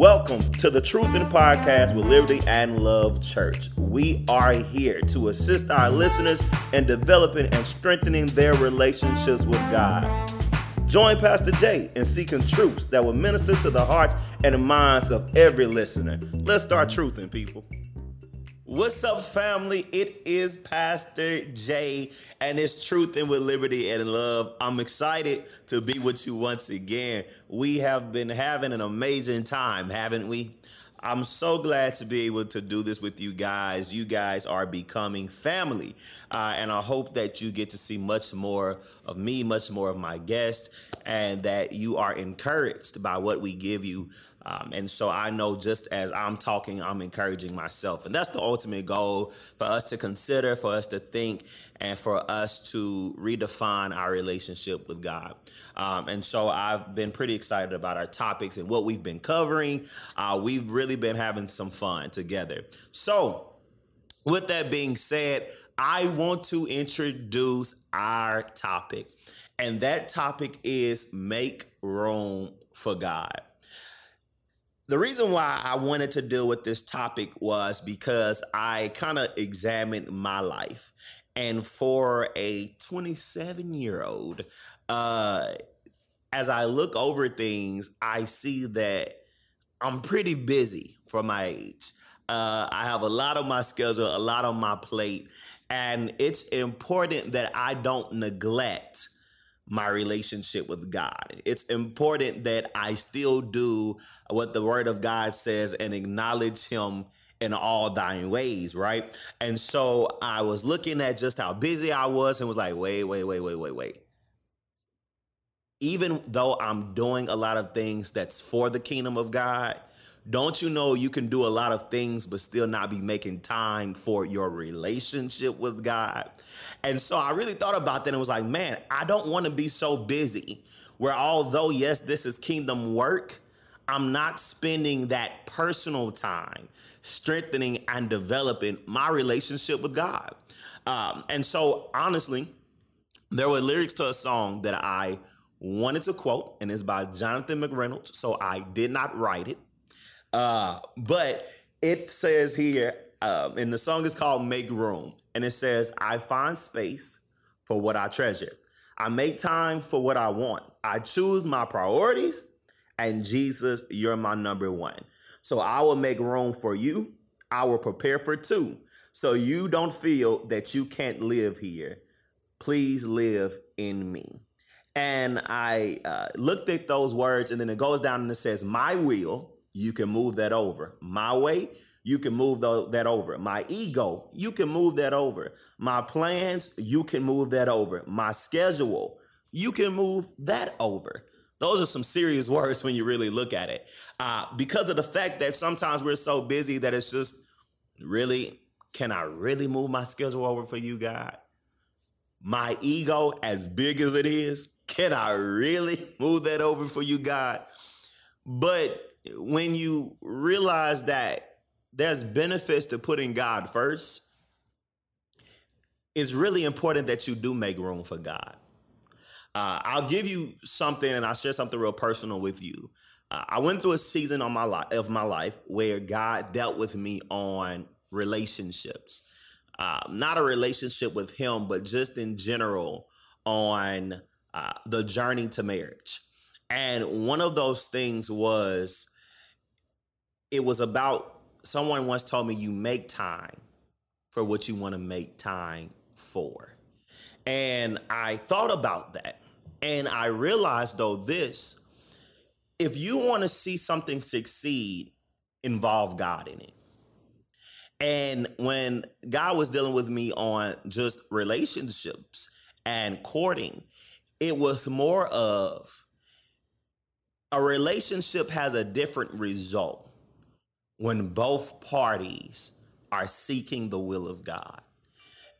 Welcome to the Truthin' Podcast with Liberty and Love Church. We are here to assist our listeners in developing and strengthening their relationships with God. Join Pastor J in seeking truths that will minister to the hearts and minds of every listener. Let's start truthing, people. What's up, family? It is Pastor J, and it's Truthin' with Liberty and Love. I'm excited to be with you once again. We have been having an amazing time, haven't we? I'm so glad to be able to do this with you guys. You guys are becoming family. Uh, and I hope that you get to see much more of me, much more of my guests, and that you are encouraged by what we give you um, and so I know just as I'm talking, I'm encouraging myself. And that's the ultimate goal for us to consider, for us to think, and for us to redefine our relationship with God. Um, and so I've been pretty excited about our topics and what we've been covering. Uh, we've really been having some fun together. So, with that being said, I want to introduce our topic. And that topic is make room for God. The reason why I wanted to deal with this topic was because I kind of examined my life. And for a 27 year old, uh, as I look over things, I see that I'm pretty busy for my age. Uh, I have a lot on my schedule, a lot on my plate, and it's important that I don't neglect my relationship with God. It's important that I still do what the word of God says and acknowledge him in all thine ways, right? And so I was looking at just how busy I was and was like, wait, wait, wait, wait, wait, wait. Even though I'm doing a lot of things that's for the kingdom of God, don't you know you can do a lot of things but still not be making time for your relationship with God? And so I really thought about that and was like, man, I don't want to be so busy where although, yes, this is kingdom work, I'm not spending that personal time strengthening and developing my relationship with God. Um, and so, honestly, there were lyrics to a song that I wanted to quote, and it's by Jonathan McReynolds. So I did not write it. Uh, but it says here, um, and the song is called Make Room. And it says, I find space for what I treasure. I make time for what I want. I choose my priorities, and Jesus, you're my number one. So I will make room for you. I will prepare for two. So you don't feel that you can't live here. Please live in me. And I uh, looked at those words, and then it goes down and it says, My will you can move that over. My way, you can move the, that over. My ego, you can move that over. My plans, you can move that over. My schedule, you can move that over. Those are some serious words when you really look at it. Uh, because of the fact that sometimes we're so busy that it's just really, can I really move my schedule over for you, God? My ego, as big as it is, can I really move that over for you, God? But when you realize that there's benefits to putting God first, it's really important that you do make room for God. Uh, I'll give you something, and I'll share something real personal with you. Uh, I went through a season on my life of my life where God dealt with me on relationships, uh, not a relationship with Him, but just in general on uh, the journey to marriage. And one of those things was it was about someone once told me you make time for what you want to make time for. And I thought about that. And I realized though this if you want to see something succeed, involve God in it. And when God was dealing with me on just relationships and courting, it was more of a relationship has a different result when both parties are seeking the will of God.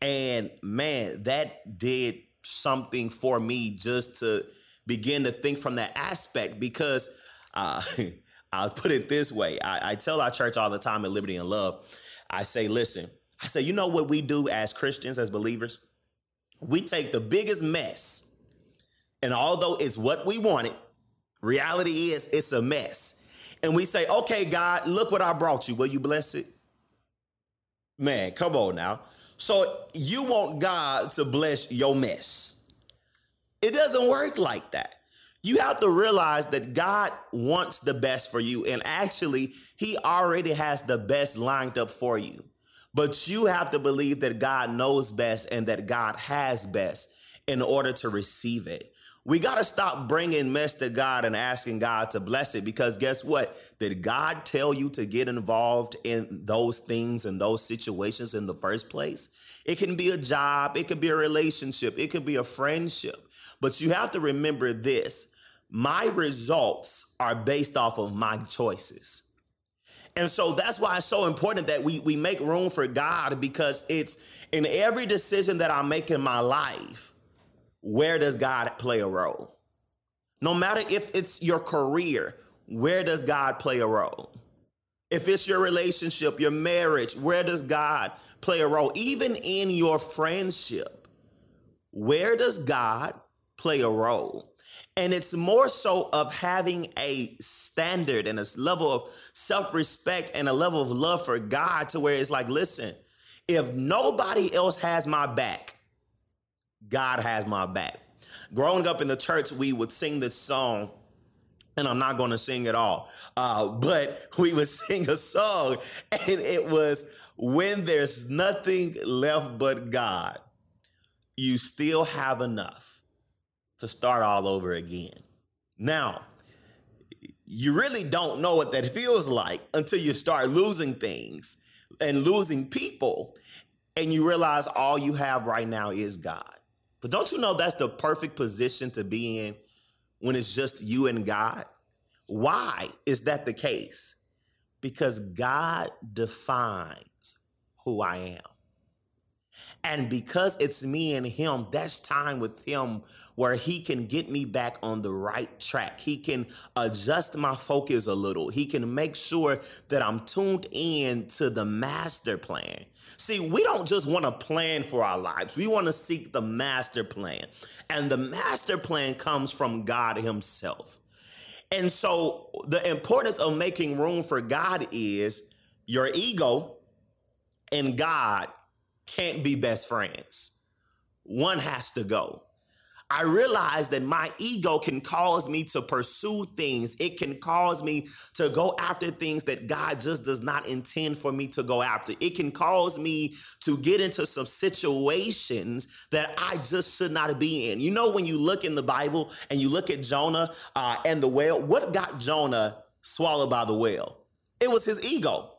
And man, that did something for me just to begin to think from that aspect because uh, I'll put it this way. I, I tell our church all the time at Liberty and Love, I say, listen, I say, you know what we do as Christians, as believers? We take the biggest mess, and although it's what we wanted, reality is it's a mess and we say, okay, God, look what I brought you. Will you bless it? Man, come on now. So you want God to bless your mess. It doesn't work like that. You have to realize that God wants the best for you. And actually, He already has the best lined up for you. But you have to believe that God knows best and that God has best in order to receive it. We got to stop bringing mess to God and asking God to bless it because guess what? Did God tell you to get involved in those things and those situations in the first place? It can be a job, it could be a relationship, it could be a friendship. But you have to remember this my results are based off of my choices. And so that's why it's so important that we, we make room for God because it's in every decision that I make in my life, where does God play a role? No matter if it's your career, where does God play a role? If it's your relationship, your marriage, where does God play a role? Even in your friendship, where does God play a role? And it's more so of having a standard and a level of self respect and a level of love for God to where it's like, listen, if nobody else has my back, God has my back. Growing up in the church, we would sing this song, and I'm not going to sing it all, uh, but we would sing a song, and it was, When there's nothing left but God, you still have enough to start all over again. Now, you really don't know what that feels like until you start losing things and losing people, and you realize all you have right now is God. But don't you know that's the perfect position to be in when it's just you and God? Why is that the case? Because God defines who I am. And because it's me and him, that's time with him where he can get me back on the right track. He can adjust my focus a little. He can make sure that I'm tuned in to the master plan. See, we don't just want to plan for our lives. We want to seek the master plan. And the master plan comes from God himself. And so the importance of making room for God is your ego and God can't be best friends. One has to go. I realize that my ego can cause me to pursue things. It can cause me to go after things that God just does not intend for me to go after. It can cause me to get into some situations that I just should not be in. You know, when you look in the Bible and you look at Jonah uh, and the whale, what got Jonah swallowed by the whale? It was his ego.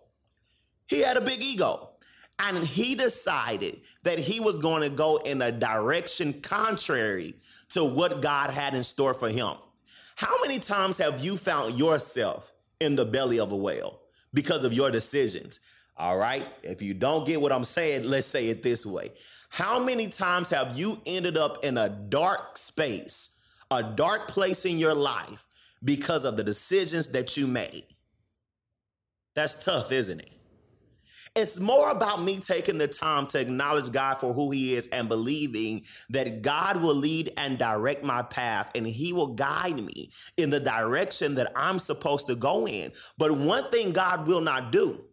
He had a big ego. And he decided that he was going to go in a direction contrary to what God had in store for him. How many times have you found yourself in the belly of a whale because of your decisions? All right. If you don't get what I'm saying, let's say it this way. How many times have you ended up in a dark space, a dark place in your life because of the decisions that you made? That's tough, isn't it? It's more about me taking the time to acknowledge God for who He is and believing that God will lead and direct my path and He will guide me in the direction that I'm supposed to go in. But one thing God will not do,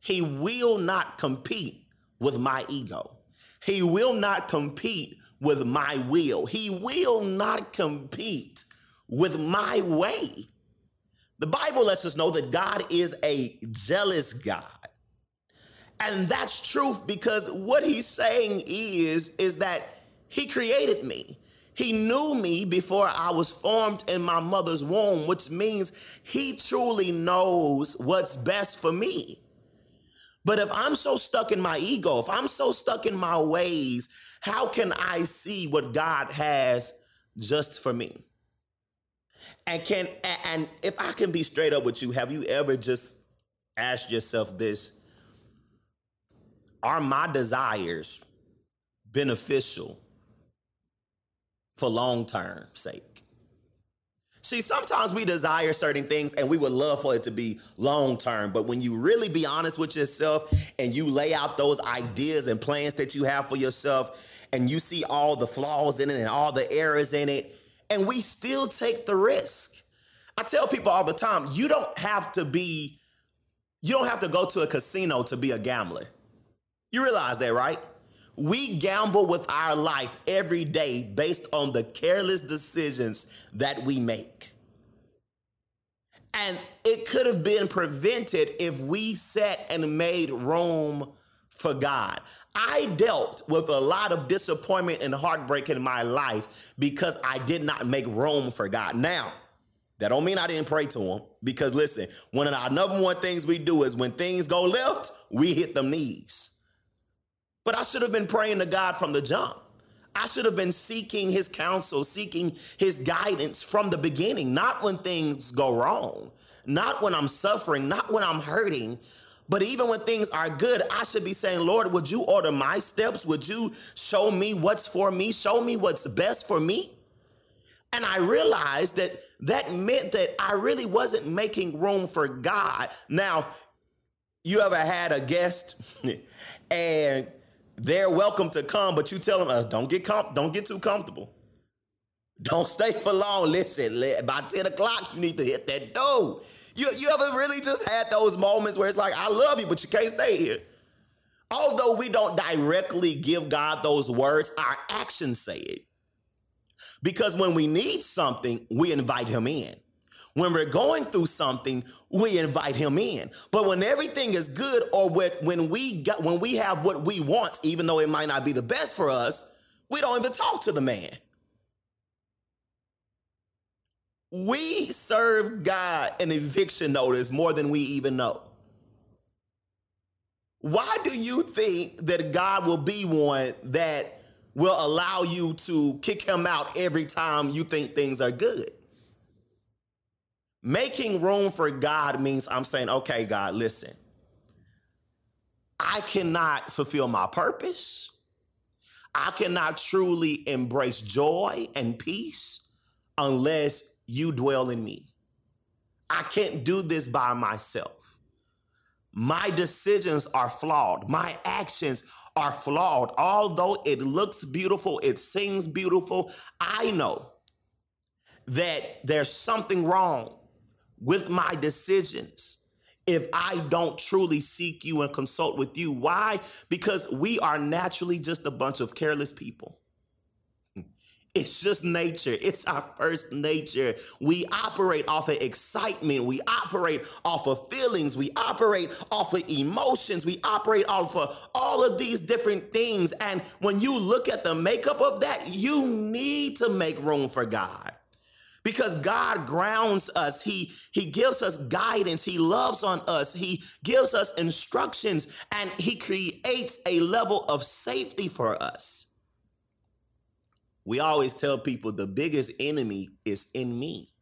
He will not compete with my ego. He will not compete with my will. He will not compete with my way. The Bible lets us know that God is a jealous God. And that's truth because what he's saying is is that he created me. He knew me before I was formed in my mother's womb, which means he truly knows what's best for me. But if I'm so stuck in my ego, if I'm so stuck in my ways, how can I see what God has just for me? And can and if I can be straight up with you, have you ever just asked yourself this? Are my desires beneficial for long term sake? See, sometimes we desire certain things and we would love for it to be long term. But when you really be honest with yourself and you lay out those ideas and plans that you have for yourself and you see all the flaws in it and all the errors in it, and we still take the risk. I tell people all the time, you don't have to be, you don't have to go to a casino to be a gambler. You realize that, right? We gamble with our life every day based on the careless decisions that we make. And it could have been prevented if we set and made room for God. I dealt with a lot of disappointment and heartbreak in my life because I did not make room for God. Now, that don't mean I didn't pray to him because listen, one of our number one things we do is when things go left, we hit them knees. But I should have been praying to God from the jump. I should have been seeking his counsel, seeking his guidance from the beginning, not when things go wrong, not when I'm suffering, not when I'm hurting, but even when things are good, I should be saying, Lord, would you order my steps? Would you show me what's for me? Show me what's best for me? And I realized that that meant that I really wasn't making room for God. Now, you ever had a guest and they're welcome to come, but you tell them, uh, don't get don't get too comfortable. Don't stay for long. Listen, by 10 o'clock, you need to hit that door. You, you ever really just had those moments where it's like, I love you, but you can't stay here? Although we don't directly give God those words, our actions say it. Because when we need something, we invite him in. When we're going through something, we invite him in. But when everything is good or when we got when we have what we want, even though it might not be the best for us, we don't even talk to the man. We serve God an eviction notice more than we even know. Why do you think that God will be one that will allow you to kick him out every time you think things are good? Making room for God means I'm saying, okay, God, listen, I cannot fulfill my purpose. I cannot truly embrace joy and peace unless you dwell in me. I can't do this by myself. My decisions are flawed. My actions are flawed. Although it looks beautiful, it seems beautiful, I know that there's something wrong with my decisions if I don't truly seek you and consult with you. Why? Because we are naturally just a bunch of careless people. It's just nature. It's our first nature. We operate off of excitement. We operate off of feelings. We operate off of emotions. We operate off of all of these different things. And when you look at the makeup of that, you need to make room for God because God grounds us. He, he gives us guidance. He loves on us. He gives us instructions and he creates a level of safety for us. We always tell people the biggest enemy is in me.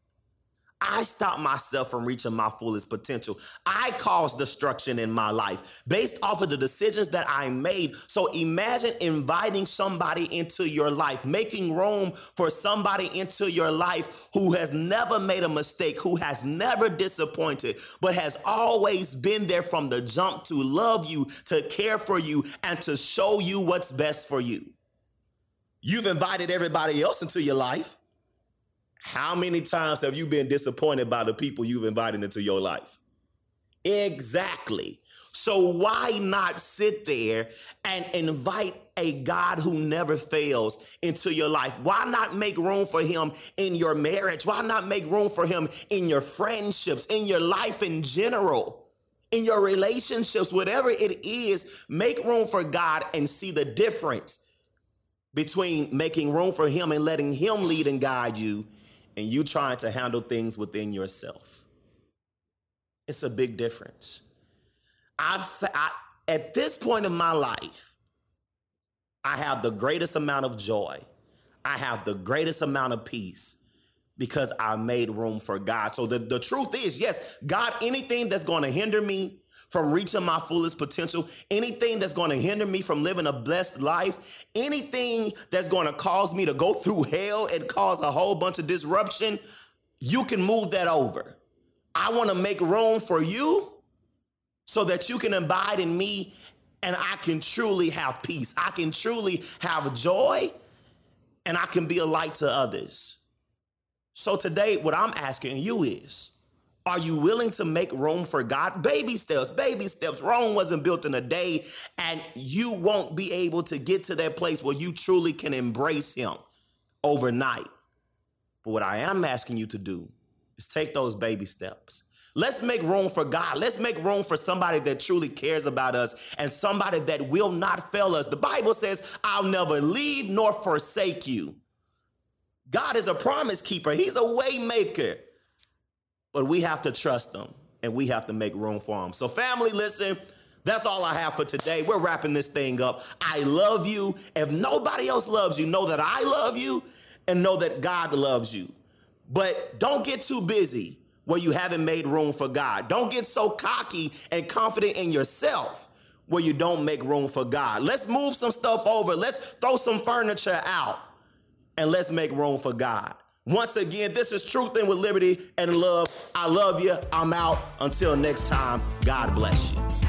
I stop myself from reaching my fullest potential. I cause destruction in my life based off of the decisions that I made. So imagine inviting somebody into your life, making room for somebody into your life who has never made a mistake, who has never disappointed, but has always been there from the jump to love you, to care for you, and to show you what's best for you. You've invited everybody else into your life. How many times have you been disappointed by the people you've invited into your life? Exactly. So why not sit there and invite a God who never fails into your life? Why not make room for him in your marriage? Why not make room for him in your friendships, in your life in general? In your relationships, whatever it is, make room for God and see the difference between making room for him and letting him lead and guide you and you trying to handle things within yourself. It's a big difference. I've, I, at this point in my life, I have the greatest amount of joy. I have the greatest amount of peace because I made room for God. So the, the truth is, yes, God, anything that's going to hinder me from reaching my fullest potential, anything that's going to hinder me from living a blessed life, anything that's going to cause me to go through hell and cause a whole bunch of disruption, you can move that over. I want to make room for you so that you can abide in me and I can truly have peace. I can truly have joy and I can be a light to others. So today, what I'm asking you is, are you willing to make room for God? Baby steps, baby steps. Rome wasn't built in a day, and you won't be able to get to that place where you truly can embrace Him overnight. But what I am asking you to do is take those baby steps. Let's make room for God. Let's make room for somebody that truly cares about us and somebody that will not fail us. The Bible says, I'll never leave nor forsake you. God is a promise keeper. He's a way maker. But we have to trust them and we have to make room for them. So family, listen, that's all I have for today. We're wrapping this thing up. I love you. If nobody else loves you, know that I love you and know that God loves you. But don't get too busy where you haven't made room for God. Don't get so cocky and confident in yourself where you don't make room for God. Let's move some stuff over. Let's throw some furniture out and let's make room for God. Once again, this is Truthin' with Liberty and Love. I love you. I'm out. Until next time, God bless you.